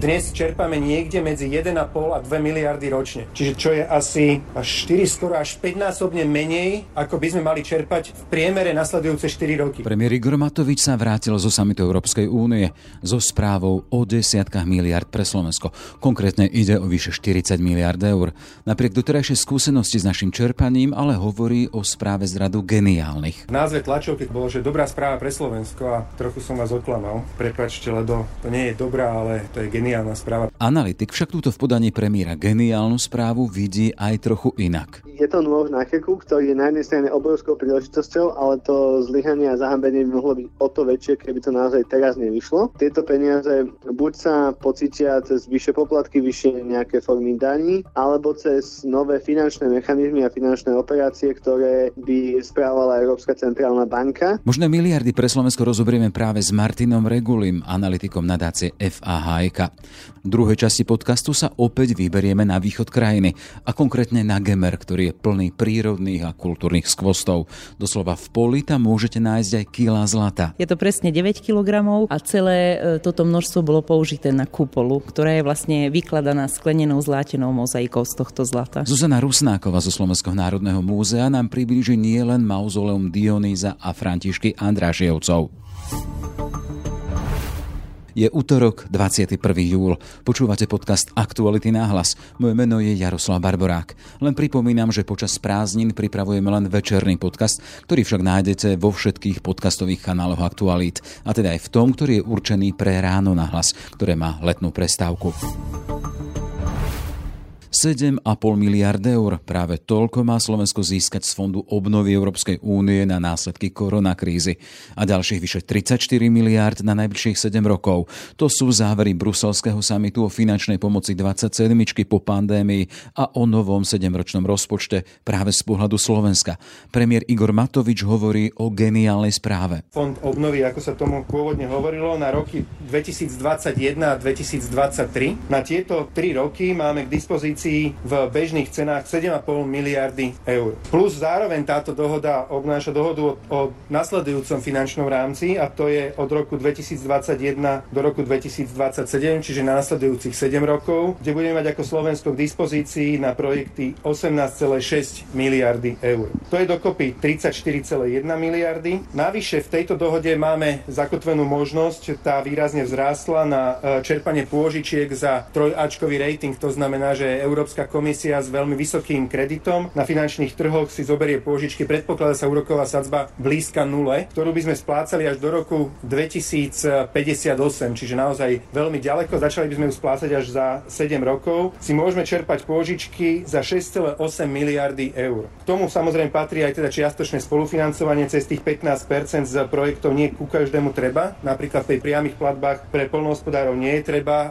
Dnes čerpáme niekde medzi 1,5 a 2 miliardy ročne. Čiže čo je asi až 4, skoro až 5 násobne menej, ako by sme mali čerpať v priemere nasledujúce 4 roky. Premiér Igor Matovič sa vrátil zo samitu Európskej únie so správou o desiatkách miliard pre Slovensko. Konkrétne ide o vyše 40 miliard eur. Napriek doterajšej skúsenosti s našim čerpaním ale hovorí o správe z radu geniálnych. V názve tlačovky bolo, že dobrá správa pre Slovensko a trochu som vás odklamal. Prepačte, lebo to nie je dobrá, ale to je geniálna geniálna správa. Analytik však túto v podaní premiéra geniálnu správu vidí aj trochu inak. Je to nôž na keku, ktorý je na jednej strane obrovskou príležitosťou, ale to zlyhanie a zahambenie by mohlo byť o to väčšie, keby to naozaj teraz nevyšlo. Tieto peniaze buď sa pocítia cez vyššie poplatky, vyššie nejaké formy daní, alebo cez nové finančné mechanizmy a finančné operácie, ktoré by správala Európska centrálna banka. Možné miliardy pre Slovensko rozoberieme práve s Martinom Regulim, analytikom nadácie FAHK. V druhej časti podcastu sa opäť vyberieme na východ krajiny a konkrétne na Gemer, ktorý je plný prírodných a kultúrnych skvostov. Doslova v poli tam môžete nájsť aj kila zlata. Je to presne 9 kg a celé e, toto množstvo bolo použité na kupolu, ktorá je vlastne vykladaná sklenenou zlátenou mozaikou z tohto zlata. Zuzana Rusnáková zo Slovenského národného múzea nám priblíži nielen mauzoleum Dionýza a Františky Andrášievcov. Je útorok, 21. júl. Počúvate podcast Aktuality náhlas. Moje meno je Jaroslav Barborák. Len pripomínam, že počas prázdnin pripravujeme len večerný podcast, ktorý však nájdete vo všetkých podcastových kanáloch Aktualít. A teda aj v tom, ktorý je určený pre ráno nahlas, ktoré má letnú prestávku. 7,5 miliard eur. Práve toľko má Slovensko získať z Fondu obnovy Európskej únie na následky koronakrízy a ďalších vyše 34 miliard na najbližších 7 rokov. To sú závery bruselského samitu o finančnej pomoci 27 po pandémii a o novom 7-ročnom rozpočte práve z pohľadu Slovenska. Premiér Igor Matovič hovorí o geniálnej správe. Fond obnovy, ako sa tomu pôvodne hovorilo, na roky 2021 a 2023. Na tieto 3 roky máme k dispozícii investícií v bežných cenách 7,5 miliardy eur. Plus zároveň táto dohoda obnáša dohodu o, o nasledujúcom finančnom rámci a to je od roku 2021 do roku 2027, čiže na nasledujúcich 7 rokov, kde budeme mať ako Slovensko k dispozícii na projekty 18,6 miliardy eur. To je dokopy 34,1 miliardy. Navyše v tejto dohode máme zakotvenú možnosť, tá výrazne vzrástla na e, čerpanie pôžičiek za trojačkový rating, to znamená, že Európska komisia s veľmi vysokým kreditom na finančných trhoch si zoberie pôžičky. Predpokladá sa úroková sadzba blízka nule, ktorú by sme splácali až do roku 2058, čiže naozaj veľmi ďaleko. Začali by sme ju splácať až za 7 rokov. Si môžeme čerpať pôžičky za 6,8 miliardy eur. K tomu samozrejme patrí aj teda čiastočné spolufinancovanie cez tých 15% z projektov nie ku každému treba. Napríklad pri priamých platbách pre polnohospodárov nie je treba uh,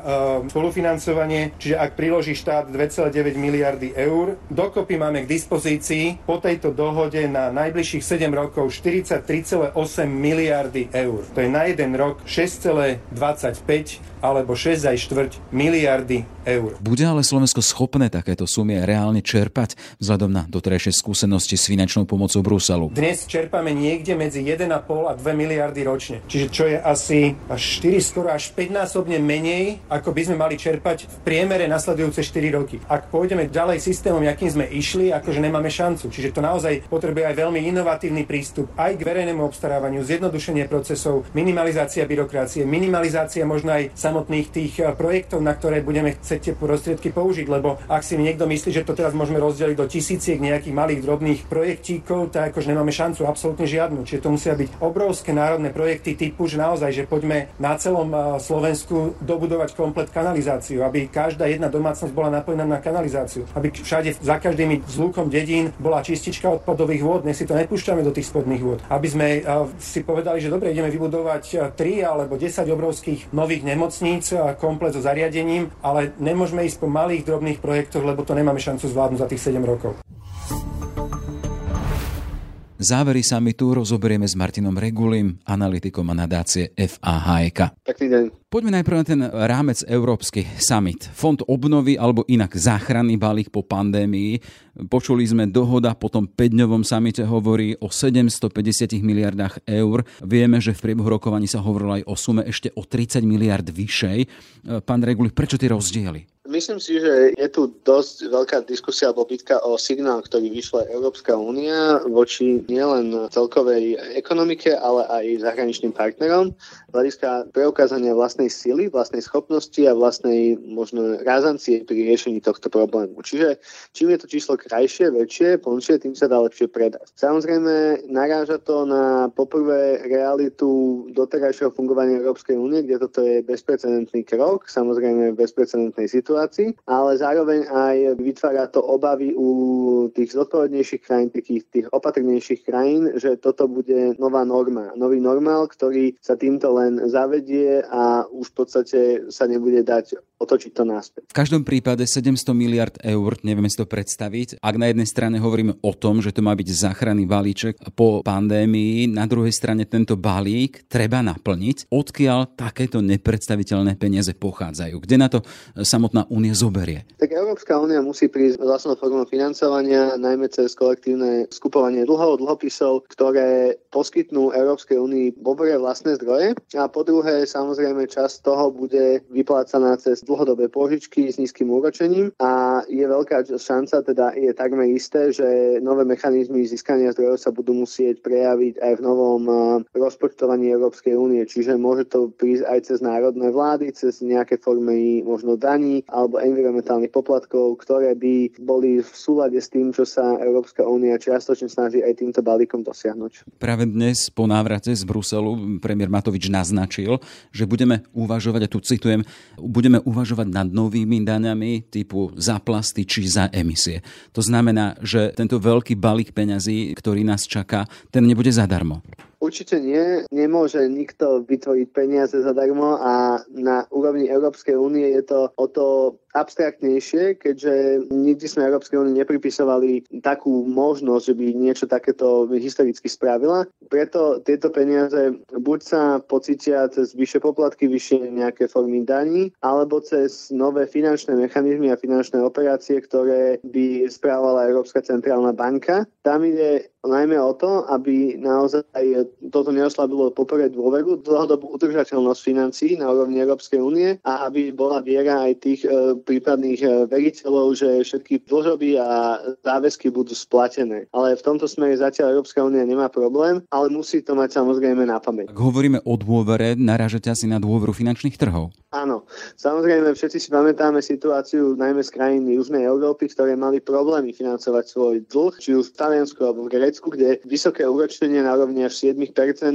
spolufinancovanie, čiže ak priloží štát 2,9 miliardy eur. Dokopy máme k dispozícii po tejto dohode na najbližších 7 rokov 43,8 miliardy eur. To je na jeden rok 6,25 alebo 6 aj štvrť miliardy eur. Bude ale Slovensko schopné takéto sumy reálne čerpať vzhľadom na doterajšie skúsenosti s finančnou pomocou Bruselu? Dnes čerpáme niekde medzi 1,5 a 2 miliardy ročne. Čiže čo je asi až 4, skoro až 5 násobne menej, ako by sme mali čerpať v priemere nasledujúce 4 roky. Ak pôjdeme ďalej systémom, akým sme išli, akože nemáme šancu. Čiže to naozaj potrebuje aj veľmi inovatívny prístup aj k verejnému obstarávaniu, zjednodušenie procesov, minimalizácia byrokracie, minimalizácia možno aj samotných tých eh, projektov, na ktoré budeme chcieť tie prostriedky použiť, lebo ak si niekto myslí, že to teraz môžeme rozdeliť do tisíciek nejakých malých drobných projektíkov, tak akože nemáme šancu absolútne žiadnu. Čiže to musia byť obrovské národné projekty typu, že naozaj, že poďme na celom eh, Slovensku dobudovať komplet kanalizáciu, aby každá jedna domácnosť bola napojená na kanalizáciu, aby všade za každým zlúkom dedín bola čistička odpadových vôd, dnes si to nepúšťame do tých spodných vôd, aby sme eh, si povedali, že dobre, ideme vybudovať 3 alebo 10 obrovských nových nemocníc nemocníc a komplet so zariadením, ale nemôžeme ísť po malých drobných projektoch, lebo to nemáme šancu zvládnuť za tých 7 rokov. Závery samitu rozoberieme s Martinom Regulim, analytikom a nadácie FAHK. Pekný deň. Poďme najprv na ten rámec Európsky summit. Fond obnovy alebo inak záchranný balík po pandémii. Počuli sme dohoda, potom 5-dňovom samite hovorí o 750 miliardách eur. Vieme, že v priebehu rokovaní sa hovorilo aj o sume ešte o 30 miliard vyššej. Pán Reguli, prečo tie rozdiely? Myslím si, že je tu dosť veľká diskusia alebo bitka o signál, ktorý vyšla Európska únia voči nielen celkovej ekonomike, ale aj zahraničným partnerom hľadiska preukázania vlastnej sily, vlastnej schopnosti a vlastnej možno razancie pri riešení tohto problému. Čiže čím je to číslo krajšie, väčšie, plnšie, tým sa dá lepšie predať. Samozrejme, naráža to na poprvé realitu doterajšieho fungovania Európskej únie, kde toto je bezprecedentný krok, samozrejme v bezprecedentnej situácii situácii, ale zároveň aj vytvára to obavy u tých zodpovednejších krajín, tých, tých opatrnejších krajín, že toto bude nová norma, nový normál, ktorý sa týmto len zavedie a už v podstate sa nebude dať otočiť to náspäť. V každom prípade 700 miliard eur, nevieme si to predstaviť. Ak na jednej strane hovoríme o tom, že to má byť záchranný balíček po pandémii, na druhej strane tento balík treba naplniť. Odkiaľ takéto nepredstaviteľné peniaze pochádzajú? Kde na to samotná únia zoberie? Tak Európska únia musí prísť vlastnou formou financovania, najmä cez kolektívne skupovanie dlhov, dlhopisov, ktoré poskytnú Európskej únii poprvé vlastné zdroje a po druhé samozrejme časť toho bude vyplácaná cez dlhodobé požičky s nízkym úročením a je veľká šanca, teda je takmer isté, že nové mechanizmy získania zdrojov sa budú musieť prejaviť aj v novom rozpočtovaní Európskej únie. Čiže môže to prísť aj cez národné vlády, cez nejaké formy možno daní alebo environmentálnych poplatkov, ktoré by boli v súlade s tým, čo sa Európska únia čiastočne snaží aj týmto balíkom dosiahnuť. Práve dnes po návrate z Bruselu premiér Matovič naznačil, že budeme uvažovať, a tu citujem, budeme uvažovať uvažovať nad novými daňami typu za plasty či za emisie. To znamená, že tento veľký balík peňazí, ktorý nás čaká, ten nebude zadarmo. Určite nie. Nemôže nikto vytvoriť peniaze zadarmo a na úrovni Európskej únie je to o to abstraktnejšie, keďže nikdy sme Európskej únie nepripisovali takú možnosť, že by niečo takéto historicky spravila. Preto tieto peniaze buď sa pocítia cez vyššie poplatky, vyššie nejaké formy daní, alebo cez nové finančné mechanizmy a finančné operácie, ktoré by správala Európska centrálna banka. Tam ide najmä o to, aby naozaj toto neoslabilo poprvé dôveru, dlhodobú udržateľnosť financií na úrovni Európskej únie a aby bola viera aj tých e, prípadných e, veriteľov, že všetky dlžoby a záväzky budú splatené. Ale v tomto smere zatiaľ Európska únia nemá problém, ale musí to mať samozrejme na pamäť. Ak hovoríme o dôvere, narážate asi na dôveru finančných trhov. Áno, samozrejme všetci si pamätáme situáciu najmä z krajín Južnej Európy, ktoré mali problémy financovať svoj dlh, či už v Taliansku alebo v Grécku, kde vysoké úročenie na rovni až 7%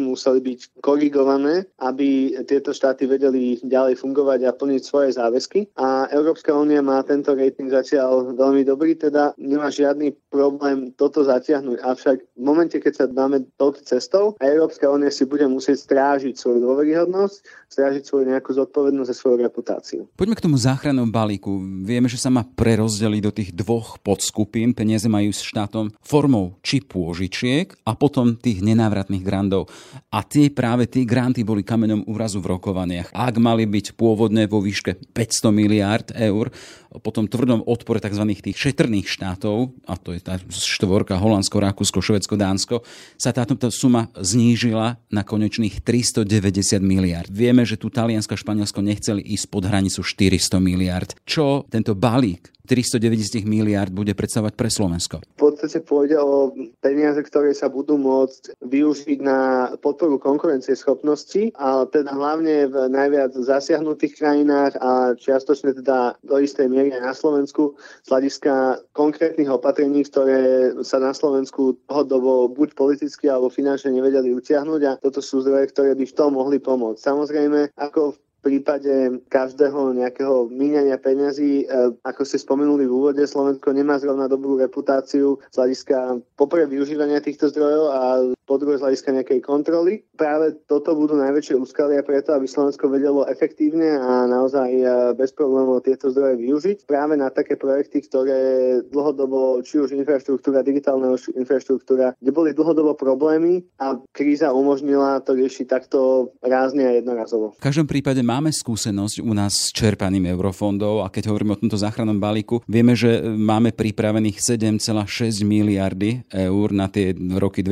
museli byť korigované, aby tieto štáty vedeli ďalej fungovať a plniť svoje záväzky. A Európska únia má tento rating zatiaľ veľmi dobrý, teda nemá žiadny problém toto zatiahnuť. Avšak v momente, keď sa dáme touto cestou, Európska únia si bude musieť strážiť svoju dôveryhodnosť, strážiť svoju nejakú zodpovednosť za svoju reputáciu. Poďme k tomu záchrannom balíku. Vieme, že sa má prerozdeliť do tých dvoch podskupín. Peniaze majú s štátom formou či pôžičiek a potom tých nenávratných grantov. A tie práve tie granty boli kameňom úrazu v rokovaniach. Ak mali byť pôvodne vo výške 500 miliárd eur, po tom tvrdom odpore tzv. tých šetrných štátov, a to je tá štvorka Holandsko, Rakúsko, Švedsko, Dánsko, sa táto suma znížila na konečných 390 miliard. Vieme, že tu Taliansko a Španielsko nechceli ísť pod hranicu 400 miliard. Čo tento balík 390 miliard bude predstavovať pre Slovensko? V podstate pôjde o peniaze, ktoré sa budú môcť využiť na podporu konkurencie schopnosti, a teda hlavne v najviac zasiahnutých krajinách a čiastočne teda do istej miery aj na Slovensku z hľadiska konkrétnych opatrení, ktoré sa na Slovensku dlhodobo buď politicky alebo finančne nevedeli utiahnuť a toto sú zdroje, ktoré by v tom mohli pomôcť. Samozrejme, ako v prípade každého nejakého míňania peňazí, e, ako ste spomenuli v úvode, Slovensko nemá zrovna dobrú reputáciu z hľadiska poprvé využívania týchto zdrojov a po druhé z hľadiska nejakej kontroly. Práve toto budú najväčšie úskalia preto, aby Slovensko vedelo efektívne a naozaj e, bez problémov tieto zdroje využiť práve na také projekty, ktoré dlhodobo, či už infraštruktúra, digitálna infraštruktúra, kde boli dlhodobo problémy a kríza umožnila to riešiť takto rázne a jednorazovo. V každom prípade máme skúsenosť u nás s čerpaným eurofondov a keď hovoríme o tomto záchrannom balíku, vieme, že máme pripravených 7,6 miliardy eur na tie roky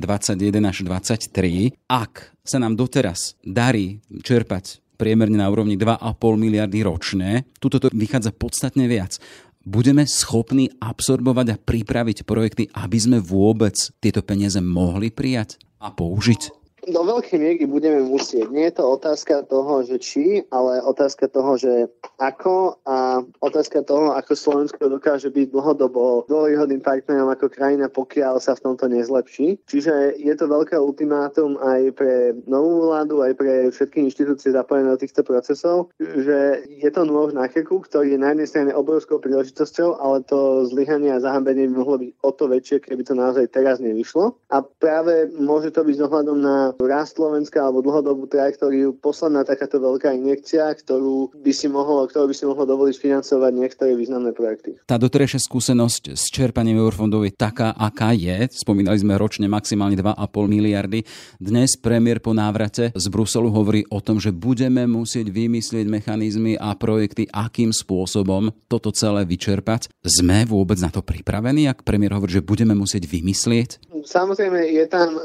2021 až 2023. Ak sa nám doteraz darí čerpať priemerne na úrovni 2,5 miliardy ročne, tuto to vychádza podstatne viac budeme schopní absorbovať a pripraviť projekty, aby sme vôbec tieto peniaze mohli prijať a použiť? Do veľkej miery budeme musieť. Nie je to otázka toho, že či, ale otázka toho, že ako a otázka toho, ako Slovensko dokáže byť dlhodobo dôležitým partnerom ako krajina, pokiaľ sa v tomto nezlepší. Čiže je to veľké ultimátum aj pre novú vládu, aj pre všetky inštitúcie zapojené do týchto procesov, že je to nôž na krku, ktorý je na jednej strane obrovskou príležitosťou, ale to zlyhanie a zahambenie by mohlo byť o to väčšie, keby to naozaj teraz nevyšlo. A práve môže to byť s ohľadom na rast Slovenska alebo dlhodobú trajektóriu posledná takáto veľká injekcia, ktorú by si mohlo, ktorú by si mohlo dovoliť financovať niektoré významné projekty. Tá doterajšia skúsenosť s čerpaním eurofondov je taká, aká je. Spomínali sme ročne maximálne 2,5 miliardy. Dnes premiér po návrate z Bruselu hovorí o tom, že budeme musieť vymyslieť mechanizmy a projekty, akým spôsobom toto celé vyčerpať. Sme vôbec na to pripravení, ak premiér hovorí, že budeme musieť vymyslieť? Samozrejme, je tam e,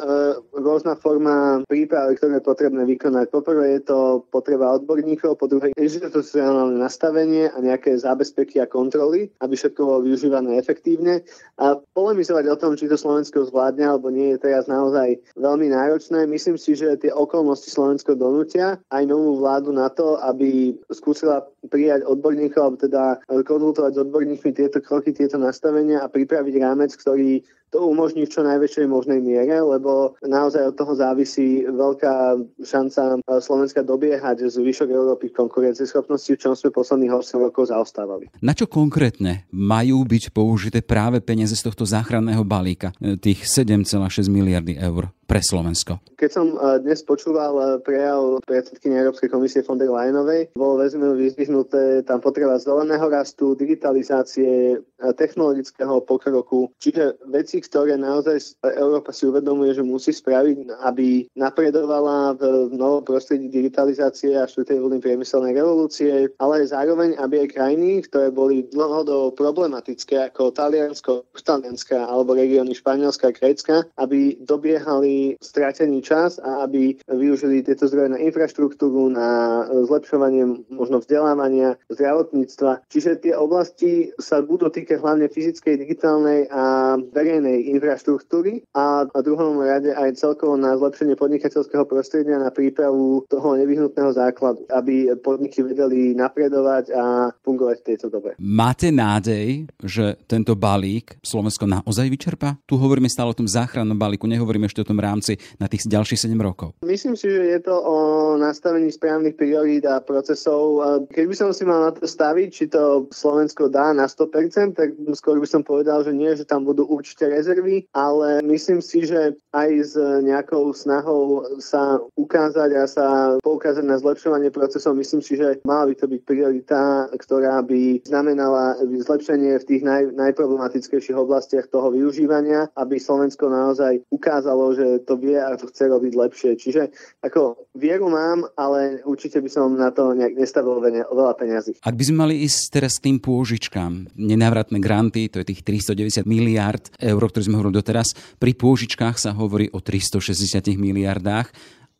rôzna forma prípravy, ktoré je potrebné vykonať. Poprvé je to potreba odborníkov, po druhé inštitucionálne nastavenie a nejaké zábezpeky a kontroly, aby všetko bolo využívané efektívne. A polemizovať o tom, či to Slovensko zvládne alebo nie, je teraz naozaj veľmi náročné. Myslím si, že tie okolnosti Slovensko donútia aj novú vládu na to, aby skúsila prijať odborníkov, alebo teda konzultovať s odborníkmi tieto kroky, tieto nastavenia a pripraviť rámec, ktorý to umožní v čo najväčšej možnej miere, lebo naozaj od toho závisí veľká šanca Slovenska dobiehať zvyšok Európy v konkurencieschopnosti, v čom sme posledných 8 rokov zaostávali. Na čo konkrétne majú byť použité práve peniaze z tohto záchranného balíka, tých 7,6 miliardy eur? Pre Slovensko. Keď som e, dnes počúval e, prejav predsedkyne Európskej komisie von der Leyenovej, bolo veľmi vyzvihnuté tam potreba zeleného rastu, digitalizácie, e, technologického pokroku, čiže veci, ktoré naozaj Európa si uvedomuje, že musí spraviť, aby napredovala v novom prostredí digitalizácie a štvrtej vlny priemyselnej revolúcie, ale zároveň, aby aj krajiny, ktoré boli dlhodobo problematické ako Taliansko, Talianska alebo regióny Španielska a Grécka, aby dobiehali strátený čas a aby využili tieto zdroje na infraštruktúru, na zlepšovanie možno vzdelávania, zdravotníctva. Čiže tie oblasti sa budú týkať hlavne fyzickej, digitálnej a verejnej infraštruktúry a v druhom rade aj celkovo na zlepšenie podnikateľského prostredia na prípravu toho nevyhnutného základu, aby podniky vedeli napredovať a fungovať v tejto dobe. Máte nádej, že tento balík Slovensko naozaj vyčerpá? Tu hovoríme stále o tom záchrannom balíku, nehovoríme ešte o tom rámci na tých ďalších 7 rokov? Myslím si, že je to o nastavení správnych priorít a procesov. Keď by som si mal na to staviť, či to Slovensko dá na 100%, tak skôr by som povedal, že nie, že tam budú určite rezervy, ale myslím si, že aj s nejakou snahou sa ukázať a sa poukázať na zlepšovanie procesov, myslím si, že mala by to byť priorita, ktorá by znamenala zlepšenie v tých naj, najproblematickejších oblastiach toho využívania, aby Slovensko naozaj ukázalo, že to vie a to chce robiť lepšie. Čiže ako vieru mám, ale určite by som na to nejak nestavil veľa peniazy. Ak by sme mali ísť teraz k tým pôžičkám, nenávratné granty, to je tých 390 miliard eur, ktoré sme hovorili doteraz, pri pôžičkách sa hovorí o 360 miliardách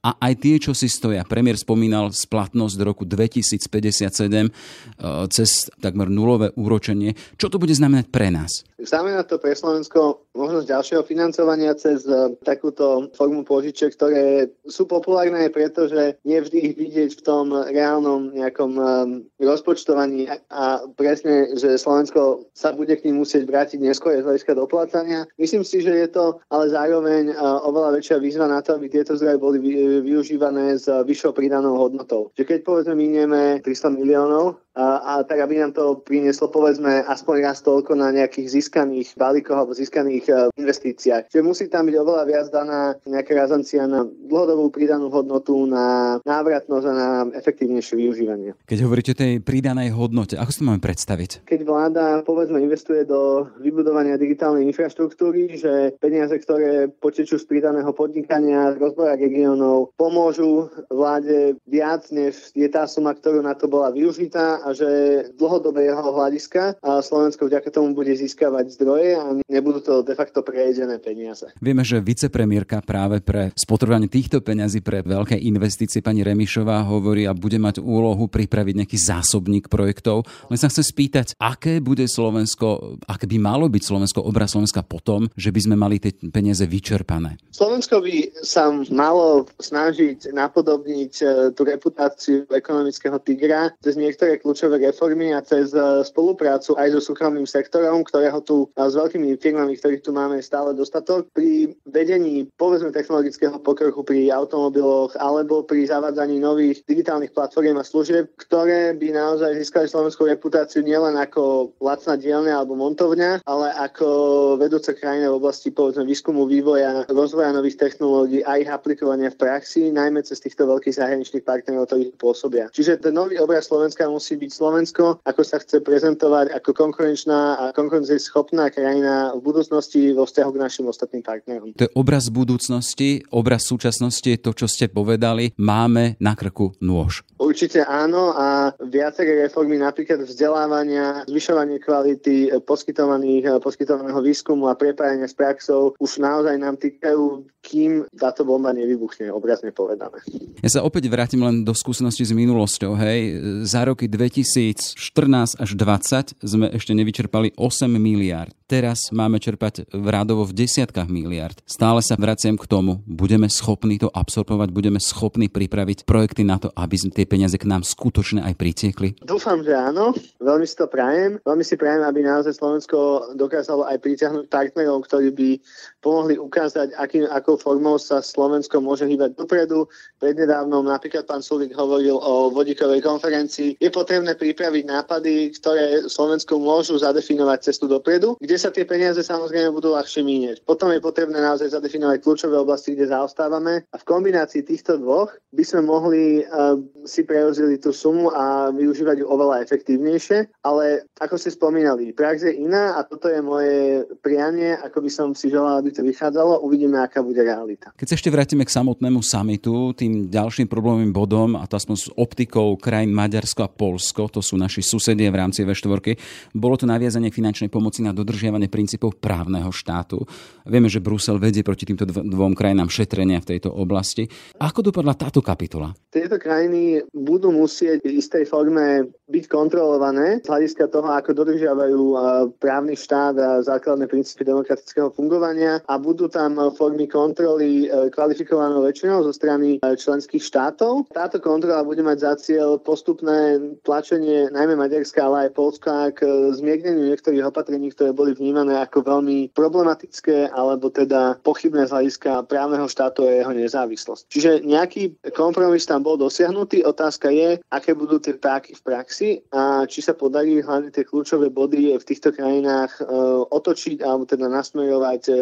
a aj tie, čo si stoja. Premiér spomínal splatnosť do roku 2057 e, cez takmer nulové úročenie. Čo to bude znamenať pre nás? Znamená to pre Slovensko možnosť ďalšieho financovania cez e, takúto formu požičiek, ktoré sú populárne, pretože nevždy ich vidieť v tom reálnom nejakom e, rozpočtovaní a presne, že Slovensko sa bude k ním musieť vrátiť neskôr z hľadiska doplácania. Myslím si, že je to ale zároveň oveľa väčšia výzva na to, aby tieto zdroje boli využívané s vyššou pridanou hodnotou. Že keď povedzme minieme 300 miliónov a, a tak, aby nám to prinieslo povedzme aspoň raz toľko na nejakých získaných balíkoch alebo získaných uh, investíciách. Čiže musí tam byť oveľa viac daná nejaká razancia na dlhodobú pridanú hodnotu, na návratnosť a na efektívnejšie využívanie. Keď hovoríte o tej pridanej hodnote, ako si to máme predstaviť? Keď vláda povedzme investuje do vybudovania digitálnej infraštruktúry, že peniaze, ktoré potečú z pridaného podnikania, z rozvoja regiónov, pomôžu vláde viac, než je tá suma, ktorú na to bola využitá a že dlhodobého hľadiska a Slovensko vďaka tomu bude získavať zdroje a nebudú to de facto prejedené peniaze. Vieme, že vicepremiérka práve pre spotrebovanie týchto peňazí pre veľké investície pani Remišová hovorí a bude mať úlohu pripraviť nejaký zásobník projektov. Len sa chcem spýtať, aké bude Slovensko, aké by malo byť Slovensko, obraz Slovenska potom, že by sme mali tie peniaze vyčerpané? Slovensko by sa malo snažiť napodobniť e, tú reputáciu ekonomického tigra cez niektoré kľúčové reformy a cez e, spoluprácu aj so súkromným sektorom, ktorého tu s veľkými firmami, ktorých tu máme stále dostatok, pri vedení povedzme technologického pokroku pri automobiloch alebo pri zavádzaní nových digitálnych platform a služieb, ktoré by naozaj získali slovenskú reputáciu nielen ako lacná dielňa alebo montovňa, ale ako vedúca krajina v oblasti povedzme výskumu, vývoja, rozvoja nových technológií a ich aplikovania v praxi, najmä cez týchto veľkých zahraničných partnerov, ktorí pôsobia. Čiže ten nový obraz Slovenska musí byť Slovensko, ako sa chce prezentovať ako konkurenčná a konkurencieschopná krajina v budúcnosti vo vzťahu k našim ostatným partnerom. To je obraz budúcnosti, obraz súčasnosti, to, čo ste povedali, máme na krku nôž. Určite áno a viaceré reformy napríklad vzdelávania, zvyšovanie kvality poskytovaných, poskytovaného výskumu a prepájania s praxou už naozaj nám týkajú, kým táto bomba nevybuchne, obrazne povedané. Ja sa opäť vrátim len do skúsenosti s minulosťou. Hej. Za roky 2014 až 2020 sme ešte nevyčerpali 8 miliard. Teraz máme čerpať v rádovo v desiatkách miliard. Stále sa vraciam k tomu, budeme schopní to absorbovať, budeme schopní pripraviť projekty na to, aby sme tie peniaze k nám skutočne aj pritiekli? Dúfam, že áno. Veľmi si to prajem. Veľmi si prajem, aby naozaj Slovensko dokázalo aj pritiahnuť partnerov, ktorí by pomohli ukázať, akým, akou formou sa Slovensko môže hýbať dopredu. Prednedávnom napríklad pán Sulík hovoril o vodíkovej konferencii. Je potrebné pripraviť nápady, ktoré Slovensku môžu zadefinovať cestu dopredu, kde sa tie peniaze samozrejme budú ľahšie míňať. Potom je potrebné naozaj zadefinovať kľúčové oblasti, kde zaostávame a v kombinácii týchto dvoch by sme mohli uh, si prerozili tú sumu a využívať ju oveľa efektívnejšie, ale ako ste spomínali, prax je iná a toto je moje prianie, ako by som si želal, aby to vychádzalo, uvidíme, aká bude realita. Keď sa ešte vrátime k samotnému samitu, tým ďalším problémovým bodom, a to aspoň s optikou krajín Maďarsko a Polsko, to sú naši susedie v rámci V4, bolo to naviazanie finančnej pomoci na dodržiavanie princípov právneho štátu. Vieme, že Brusel vedie proti týmto dvom krajinám šetrenia v tejto oblasti. Ako dopadla táto kapitola? Tieto krajiny budú musieť v istej forme byť kontrolované z hľadiska toho, ako dodržiavajú právny štát a základné princípy demokratického fungovania a budú tam formy kontroly e, kvalifikovanou väčšinou zo strany e, členských štátov. Táto kontrola bude mať za cieľ postupné tlačenie najmä Maďarska, ale aj Polska k zmierneniu niektorých opatrení, ktoré boli vnímané ako veľmi problematické alebo teda pochybné z hľadiska právneho štátu a jeho nezávislosť. Čiže nejaký kompromis tam bol dosiahnutý. Otázka je, aké budú tie páky v praxi a či sa podarí hlavne tie kľúčové body v týchto krajinách e, otočiť alebo teda nasmerovať e,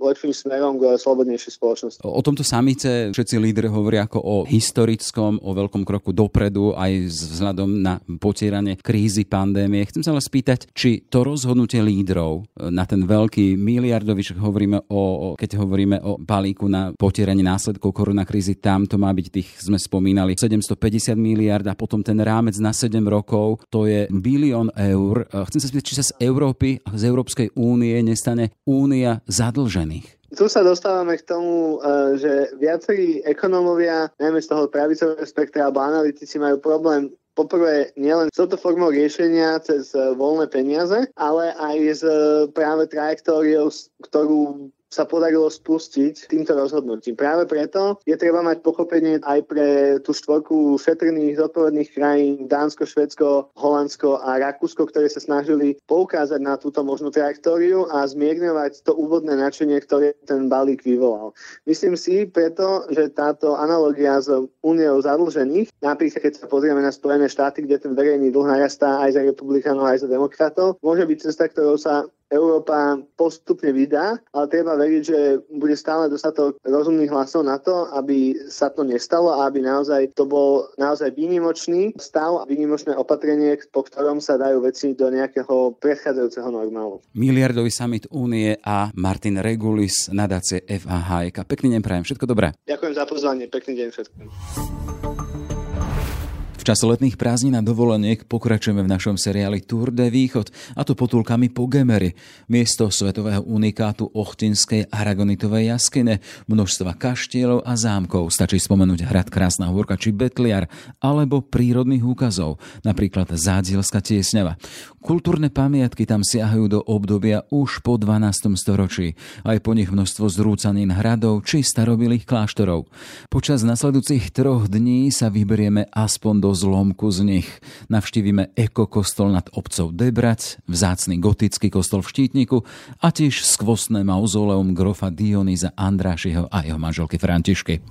lepším smerom k slobodnejšej spoločnosti. O tomto samite všetci lídry hovoria ako o historickom, o veľkom kroku dopredu aj vzhľadom na potieranie krízy pandémie. Chcem sa ale spýtať, či to rozhodnutie lídrov e, na ten veľký miliardový, hovoríme o, keď hovoríme o balíku na potieranie následkov koronakrízy, tam to má byť tých, sme spomínali, 750 miliard a potom ten rámec na 7 rokov, to je bilión eur. Chcem sa spýtať, či sa z Európy a z Európskej únie nestane únia zadlžených. Tu sa dostávame k tomu, e, že viacerí ekonómovia, najmä z toho pravicového spektra alebo analytici majú problém poprvé nielen s touto formou riešenia cez e, voľné peniaze, ale aj s e, práve trajektóriou, ktorú sa podarilo spustiť týmto rozhodnutím. Práve preto je treba mať pochopenie aj pre tú štvorku šetrných zodpovedných krajín Dánsko, Švedsko, Holandsko a Rakúsko, ktoré sa snažili poukázať na túto možnú trajektóriu a zmierňovať to úvodné načenie, ktoré ten balík vyvolal. Myslím si preto, že táto analogia s úniou zadlžených, napríklad keď sa pozrieme na Spojené štáty, kde ten verejný dlh narastá aj za republikánov, aj za demokratov, môže byť cesta, ktorou sa Európa postupne vydá, ale treba veriť, že bude stále dostatok rozumných hlasov na to, aby sa to nestalo a aby naozaj to bol naozaj výnimočný stav a výnimočné opatrenie, po ktorom sa dajú veci do nejakého predchádzajúceho normálu. Miliardový summit Únie a Martin Regulis, nadácie FAH. Pekný deň prajem, všetko dobré. Ďakujem za pozvanie, pekný deň všetkým. V čase letných prázdnin a dovoleniek pokračujeme v našom seriáli Tour de Východ, a to potulkami po Gemery, miesto svetového unikátu Ochtinskej aragonitovej jaskyne, množstva kaštielov a zámkov. Stačí spomenúť hrad Krásna hôrka či Betliar, alebo prírodných úkazov, napríklad Zádielska tiesňava. Kultúrne pamiatky tam siahajú do obdobia už po 12. storočí, aj po nich množstvo zrúcanín hradov či starobilých kláštorov. Počas nasledujúcich troch dní sa vyberieme aspoň do zlomku z nich. Navštívime ekokostol nad obcov Debrať, vzácny gotický kostol v Štítniku a tiež skvostné mauzoleum grofa Dionýza Andrášiho a jeho manželky Františky.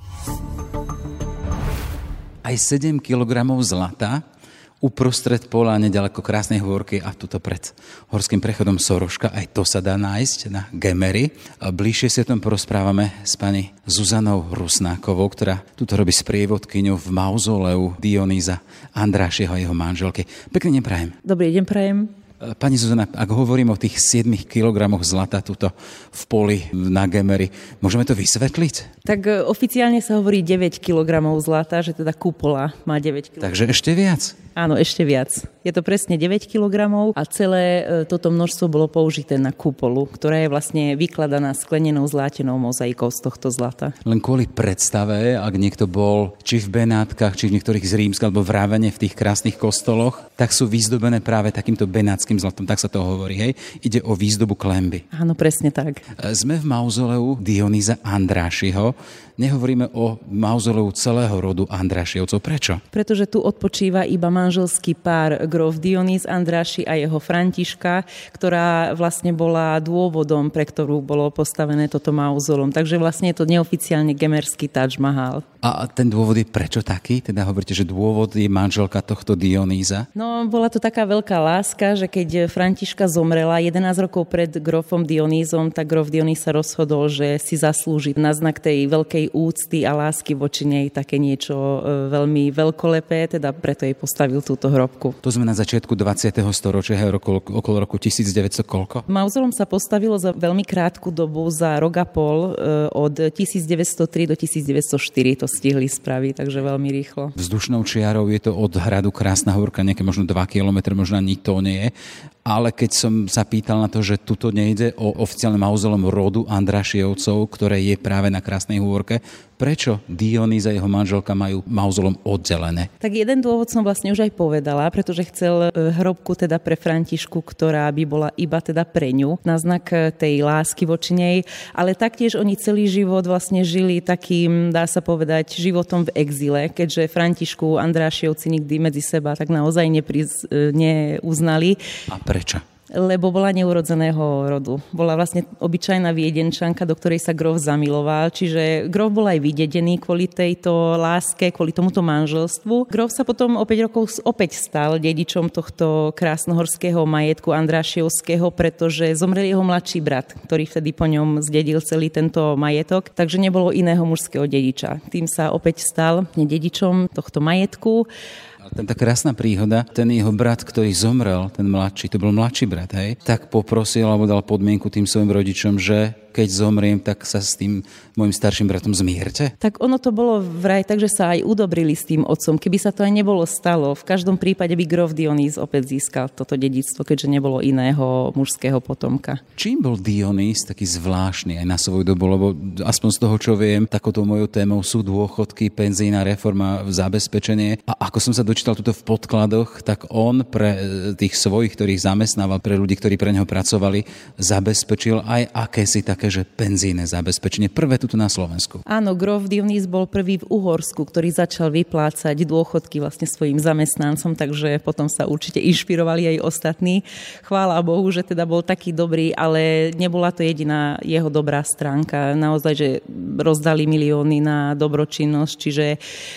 Aj 7 kg zlata uprostred pola, nedaleko krásnej hôrky a tuto pred horským prechodom Soroška. Aj to sa dá nájsť na Gemery. Bližšie si tom porozprávame s pani Zuzanou Rusnákovou, ktorá tuto robí sprievodkyňu v mauzoleu Dionýza Andrášieho a jeho manželky. Pekný deň prajem. Dobrý deň prajem. Pani Zuzana, ak hovorím o tých 7 kg zlata tuto v poli na Gemery, môžeme to vysvetliť? Tak e, oficiálne sa hovorí 9 kg zlata, že teda kupola má 9 kg. Takže ešte viac? Áno, ešte viac. Je to presne 9 kg a celé e, toto množstvo bolo použité na kupolu, ktorá je vlastne vykladaná sklenenou zlátenou mozaikou z tohto zlata. Len kvôli predstave, ak niekto bol či v Benátkach, či v niektorých z Rímska, alebo v Rávene v tých krásnych kostoloch, tak sú vyzdobené práve takýmto benátským zlatom, tak sa to hovorí, hej? Ide o výzdobu klemby. Áno, presne tak. E, sme v mauzoleu Dionýza Andrášiho, nehovoríme o mauzoleu celého rodu Andrášievcov. Prečo? Pretože tu odpočíva iba manželský pár grof Dionys Andráši a jeho Františka, ktorá vlastne bola dôvodom, pre ktorú bolo postavené toto mauzolum. Takže vlastne je to neoficiálne gemerský Taj Mahal. A ten dôvod je prečo taký? Teda hovoríte, že dôvod je manželka tohto Dionýza? No, bola to taká veľká láska, že keď Františka zomrela 11 rokov pred grofom Dionýzom, tak grof Dionýz sa rozhodol, že si zaslúži na znak tej veľkej úcty a lásky voči nej také niečo e, veľmi veľkolepé, teda preto jej postavil túto hrobku. To sme na začiatku 20. storočia, okolo, okolo roku 1900 koľko? Mauzolom sa postavilo za veľmi krátku dobu, za rok a pol, e, od 1903 do 1904. To stihli spraviť, takže veľmi rýchlo. Vzdušnou čiarou je to od hradu Krásna horka, nejaké možno 2 km, možno ani to nie je ale keď som sa pýtal na to, že tuto nejde o oficiálne mauzolom rodu Andrašievcov, ktoré je práve na Krásnej hôrke, prečo Dionýz a jeho manželka majú mauzolom oddelené? Tak jeden dôvod som vlastne už aj povedala, pretože chcel e, hrobku teda pre Františku, ktorá by bola iba teda pre ňu, na znak e, tej lásky voči nej, ale taktiež oni celý život vlastne žili takým, dá sa povedať, životom v exile, keďže Františku Andrášievci nikdy medzi seba tak naozaj nepriz, e, neuznali. A prečo? Lebo bola neurodzeného rodu. Bola vlastne obyčajná viedenčanka, do ktorej sa Grof zamiloval, čiže Grof bol aj vydedený kvôli tejto láske, kvôli tomuto manželstvu. Grof sa potom o 5 rokov opäť stal dedičom tohto krásnohorského majetku Andrášiovského, pretože zomrel jeho mladší brat, ktorý vtedy po ňom zdedil celý tento majetok, takže nebolo iného mužského dediča. Tým sa opäť stal dedičom tohto majetku ten tá krásna príhoda, ten jeho brat, ktorý zomrel, ten mladší, to bol mladší brat, hej, tak poprosil alebo dal podmienku tým svojim rodičom, že keď zomriem, tak sa s tým môjim starším bratom zmierte? Tak ono to bolo vraj tak, že sa aj udobrili s tým otcom. Keby sa to aj nebolo stalo, v každom prípade by grof Dionýz opäť získal toto dedictvo, keďže nebolo iného mužského potomka. Čím bol Dionýz taký zvláštny aj na svoju dobu, lebo aspoň z toho, čo viem, takouto mojou témou sú dôchodky, penzína reforma, zabezpečenie. A ako som sa dočítal tuto v podkladoch, tak on pre tých svojich, ktorých zamestnával, pre ľudí, ktorí pre neho pracovali, zabezpečil aj akési tak také, že penzíne zabezpečenie, prvé tu na Slovensku. Áno, Grof Dionys bol prvý v Uhorsku, ktorý začal vyplácať dôchodky vlastne svojim zamestnancom, takže potom sa určite inšpirovali aj ostatní. Chvála Bohu, že teda bol taký dobrý, ale nebola to jediná jeho dobrá stránka. Naozaj, že rozdali milióny na dobročinnosť, čiže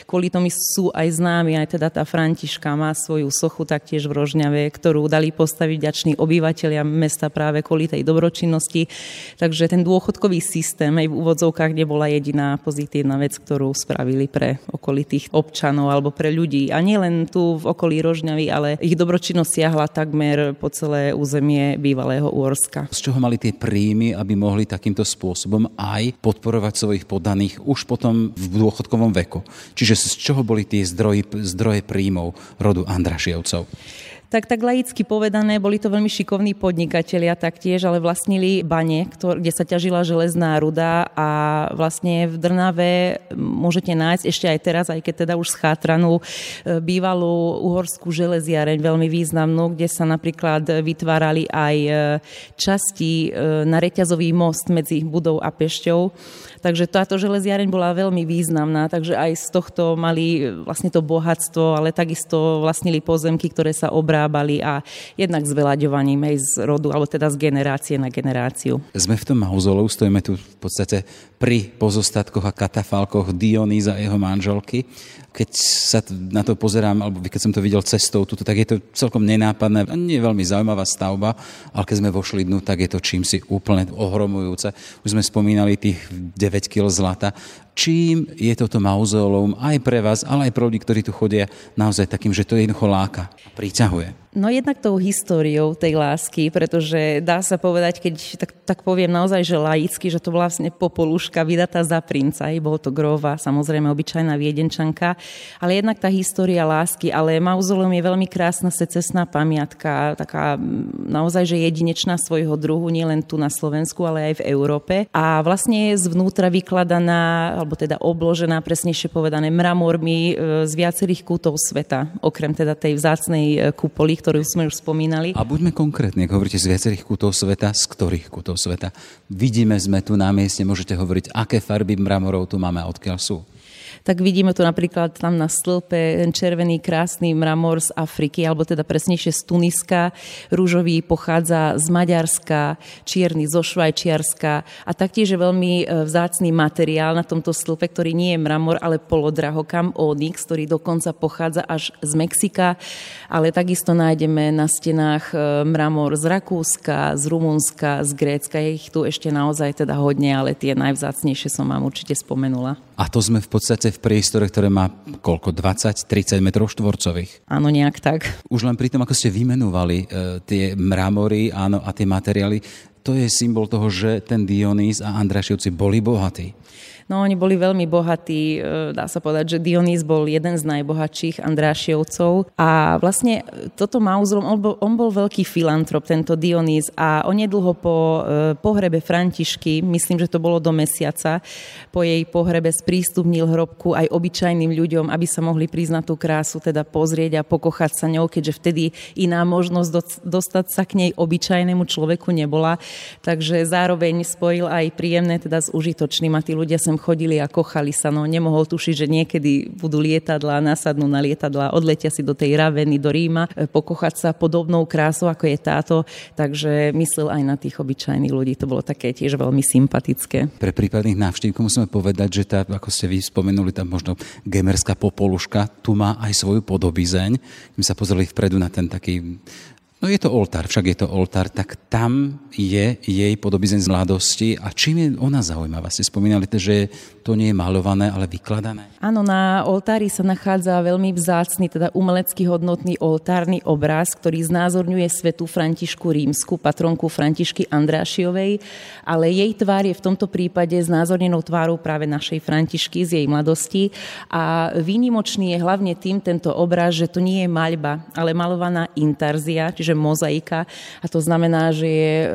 kvôli tomu sú aj známi, aj teda tá Františka má svoju sochu taktiež v Rožňave, ktorú dali postaviť ďační obyvateľia mesta práve kvôli tej dobročinnosti. Takže ten dôchodkový systém aj v úvodzovkách nebola jediná pozitívna vec, ktorú spravili pre okolitých občanov alebo pre ľudí. A nielen tu v okolí Rožňavy, ale ich dobročinnosť siahla takmer po celé územie bývalého Úorska. Z čoho mali tie príjmy, aby mohli takýmto spôsobom aj podporovať svojich podaných už potom v dôchodkovom veku? Čiže z čoho boli tie zdroje, zdroje príjmov rodu Andrašievcov? Tak tak laicky povedané, boli to veľmi šikovní podnikatelia taktiež, ale vlastnili bane, kde sa ťažila železná ruda a vlastne v Drnave môžete nájsť ešte aj teraz, aj keď teda už schátranu, e, bývalú uhorskú železiareň, veľmi významnú, kde sa napríklad vytvárali aj e, časti e, na reťazový most medzi budou a Pešťou Takže táto železiareň bola veľmi významná, takže aj z tohto mali vlastne to bohatstvo, ale takisto vlastnili pozemky, ktoré sa obrábali a jednak s velaďovaním aj z rodu, alebo teda z generácie na generáciu. Sme v tom mauzoleu, stojíme tu v podstate pri pozostatkoch a katafalkoch Dionýza a jeho manželky keď sa na to pozerám, alebo keď som to videl cestou tuto, tak je to celkom nenápadné, nie je veľmi zaujímavá stavba, ale keď sme vošli dnu, tak je to čím si úplne ohromujúce. Už sme spomínali tých 9 kg zlata. Čím je toto mauzoleum aj pre vás, ale aj pre ľudí, ktorí tu chodia, naozaj takým, že to jednoducho láka, priťahuje? No jednak tou históriou tej lásky, pretože dá sa povedať, keď tak, tak poviem naozaj, že laicky, že to bola vlastne popoluška vydatá za princa, i bol to Grova, samozrejme obyčajná viedenčanka, ale jednak tá história lásky, ale mauzoleum je veľmi krásna secesná pamiatka, taká naozaj, že jedinečná svojho druhu, nielen tu na Slovensku, ale aj v Európe. A vlastne je zvnútra vykladaná, alebo teda obložená, presnejšie povedané, mramormi e, z viacerých kútov sveta, okrem teda tej vzácnej e, kupoly, ktorú sme už spomínali. A buďme konkrétni, ak hovoríte z viacerých kútov sveta, z ktorých kútov sveta. Vidíme, sme tu na mieste, môžete hovoriť, aké farby mramorov tu máme a odkiaľ sú tak vidíme tu napríklad tam na stĺpe ten červený krásny mramor z Afriky, alebo teda presnejšie z Tuniska. Rúžový pochádza z Maďarska, čierny zo Švajčiarska a taktiež je veľmi e, vzácný materiál na tomto stĺpe, ktorý nie je mramor, ale polodrahokam onyx, ktorý dokonca pochádza až z Mexika, ale takisto nájdeme na stenách e, mramor z Rakúska, z Rumunska, z Grécka. Je ich tu ešte naozaj teda hodne, ale tie najvzácnejšie som vám určite spomenula. A to sme v podstate v priestore, ktoré má koľko? 20-30 metrov štvorcových. Áno, nejak tak. Už len pri tom, ako ste vymenovali e, tie mramory áno, a tie materiály, to je symbol toho, že ten Dionys a Andraševci boli bohatí. No oni boli veľmi bohatí, e, dá sa povedať, že Dionys bol jeden z najbohatších Andrášievcov. A vlastne toto mauzolom, on bol, on bol veľký filantrop, tento Dionys a onedlho po e, pohrebe Františky, myslím, že to bolo do mesiaca, po jej pohrebe sprístupnil hrobku aj obyčajným ľuďom, aby sa mohli priznať tú krásu, teda pozrieť a pokochať sa ňou, keďže vtedy iná možnosť dostať sa k nej obyčajnému človeku nebola. Takže zároveň spojil aj príjemné teda s užitočným a tí ľudia sem chodili a kochali sa. No nemohol tušiť, že niekedy budú lietadla, nasadnú na lietadla, odletia si do tej Raveny, do Ríma, e, pokochať sa podobnou krásou, ako je táto. Takže myslel aj na tých obyčajných ľudí. To bolo také tiež veľmi sympatické. Pre prípadných návštevníkov musíme povedať, že tá, ako ste vy spomenuli, tá možno gemerská popoluška tu má aj svoju podobizeň. My sa pozreli vpredu na ten taký No je to oltár, však je to oltár, tak tam je jej podobizeň z mladosti. A čím je ona zaujímavá? Ste spomínali, že to nie je malované, ale vykladané? Áno, na oltári sa nachádza veľmi vzácný, teda umelecký hodnotný oltárny obraz, ktorý znázorňuje svetu Františku Rímsku, patronku Františky Andrášiovej, ale jej tvár je v tomto prípade znázornenou tvárou práve našej Františky z jej mladosti a výnimočný je hlavne tým tento obraz, že to nie je maľba, ale malovaná intarzia, čiže že mozaika a to znamená, že je e,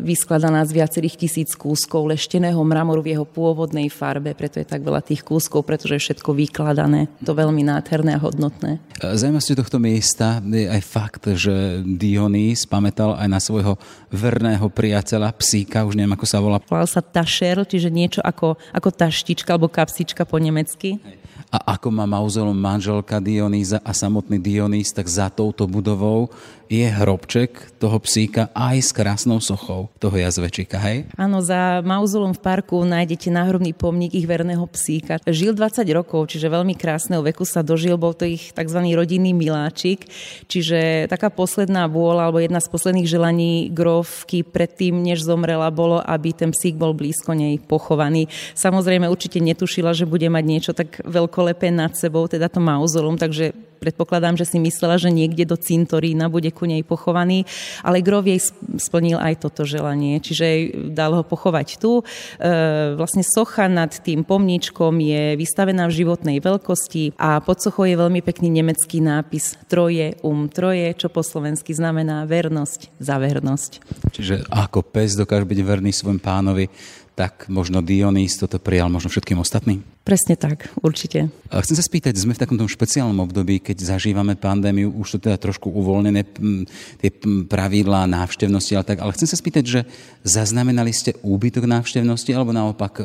vyskladaná z viacerých tisíc kúskov lešteného mramoru v jeho pôvodnej farbe, preto je tak veľa tých kúskov, pretože je všetko vykladané. To veľmi nádherné a hodnotné. Zajímavosťou tohto miesta je aj fakt, že Dionys pamätal aj na svojho verného priateľa, psíka, už neviem, ako sa volá. Volal sa Tašer, čiže niečo ako, ako taštička alebo kapsička po nemecky. A ako má mauzoleum manželka Dionýza a samotný Dionýz, tak za touto budovou je hrobček toho psíka aj s krásnou sochou toho jazvečika, hej? Áno, za mauzolom v parku nájdete náhrobný pomník ich verného psíka. Žil 20 rokov, čiže veľmi krásneho veku sa dožil, bol to ich tzv. rodinný miláčik, čiže taká posledná vôľa alebo jedna z posledných želaní grovky predtým, než zomrela, bolo, aby ten psík bol blízko nej pochovaný. Samozrejme určite netušila, že bude mať niečo tak veľkolepé nad sebou, teda to mauzolum, takže predpokladám, že si myslela, že niekde do cintorína bude ku nej pochovaný, ale Grov jej splnil aj toto želanie, čiže dal ho pochovať tu. E, vlastne socha nad tým pomníčkom je vystavená v životnej veľkosti a pod sochou je veľmi pekný nemecký nápis Troje um troje, čo po slovensky znamená vernosť za vernosť. Čiže ako pes dokáže byť verný svojim pánovi, tak možno Dionys toto prijal možno všetkým ostatným? Presne tak, určite. A chcem sa spýtať, sme v takomto špeciálnom období, keď zažívame pandémiu, už to teda trošku uvoľnené, tie pravidlá návštevnosti, ale tak, ale chcem sa spýtať, že zaznamenali ste úbytok návštevnosti, alebo naopak e,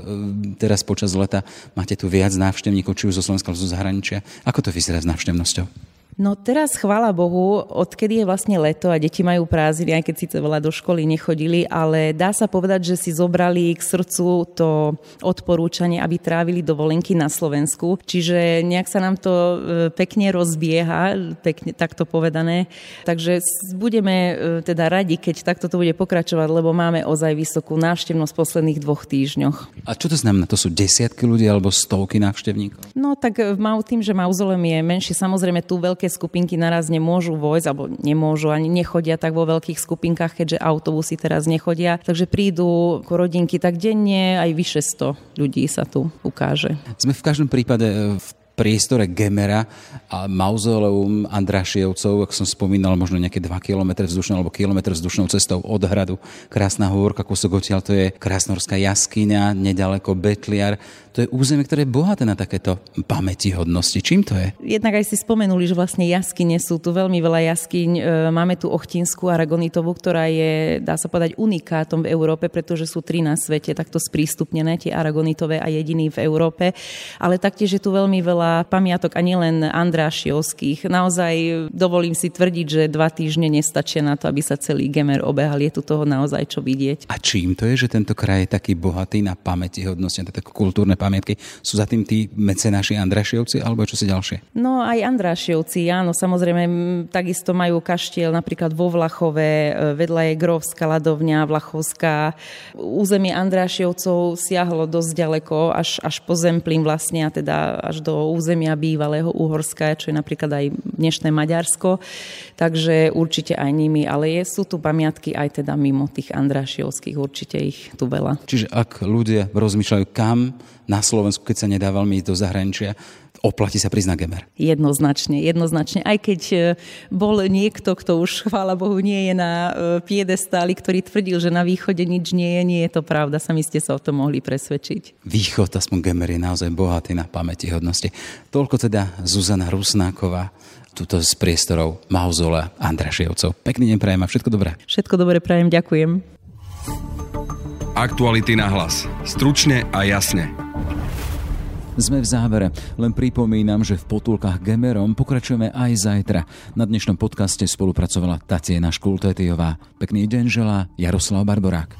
teraz počas leta máte tu viac návštevníkov, či už zo Slovenska, alebo zo zahraničia? Ako to vyzerá s návštevnosťou? No teraz, chvála Bohu, odkedy je vlastne leto a deti majú prázdniny, aj keď síce veľa do školy nechodili, ale dá sa povedať, že si zobrali k srdcu to odporúčanie, aby trávili dovolenky na Slovensku. Čiže nejak sa nám to e, pekne rozbieha, pekne takto povedané. Takže budeme e, teda radi, keď takto to bude pokračovať, lebo máme ozaj vysokú návštevnosť v posledných dvoch týždňoch. A čo to znamená? To sú desiatky ľudí alebo stovky návštevníkov? No tak e, mau tým, že mauzolem je menšie, samozrejme tu veľké veľké skupinky naraz nemôžu vojsť, alebo nemôžu, ani nechodia tak vo veľkých skupinkách, keďže autobusy teraz nechodia. Takže prídu rodinky tak denne, aj vyše 100 ľudí sa tu ukáže. Sme v každom prípade v priestore Gemera a mauzoleum Andrašievcov, ako som spomínal, možno nejaké 2 km vzdušnou alebo kilometr vzdušnou cestou od hradu. Krásna hôrka, kúsok odtiaľ, to je krásnorská jaskyňa, nedaleko Betliar. To je územie, ktoré je bohaté na takéto pamätihodnosti. Čím to je? Jednak aj si spomenuli, že vlastne jaskyne sú tu veľmi veľa jaskyň. E, máme tu Ochtinskú Aragonitovú, ktorá je, dá sa povedať, unikátom v Európe, pretože sú tri na svete takto sprístupnené, tie Aragonitové a jediný v Európe. Ale taktiež je tu veľmi veľa pamiatok a nielen Andrášiovských. Naozaj dovolím si tvrdiť, že dva týždne nestačia na to, aby sa celý Gemer obehal. Je tu toho naozaj čo vidieť. A čím to je, že tento kraj je taký bohatý na pamäti hodnosti, na také kultúrne pamiatky? Sú za tým tí mecenáši Andrášiovci alebo čo si ďalšie? No aj Andrášiovci, áno, samozrejme takisto majú kaštiel napríklad vo Vlachove, e, vedľa je Grovská ladovňa, Vlachovská. Územie Andrášiovcov siahlo dosť ďaleko, až, až po Zemplín vlastne a teda až do územia bývalého Uhorska, čo je napríklad aj dnešné Maďarsko, takže určite aj nimi, ale je, sú tu pamiatky aj teda mimo tých Andrašiovských, určite ich tu veľa. Čiže ak ľudia rozmýšľajú kam na Slovensku, keď sa nedá veľmi ísť do zahraničia, oplatí sa prísť na Gemer. Jednoznačne, jednoznačne. Aj keď e, bol niekto, kto už, chvála Bohu, nie je na e, piedestáli, ktorý tvrdil, že na východe nič nie je, nie je to pravda. Sami ste sa o tom mohli presvedčiť. Východ, aspoň Gemer je naozaj bohatý na pamäti hodnosti. Toľko teda Zuzana Rusnáková, tuto z priestorov Mauzola Andrašievcov. Pekný deň prajem a všetko dobré. Všetko dobré prajem, ďakujem. Aktuality na hlas. Stručne a jasne. Sme v závere. Len pripomínam, že v potulkách Gemerom pokračujeme aj zajtra. Na dnešnom podcaste spolupracovala Tatiana Škultétiová. Pekný deň želá Jaroslav Barborák.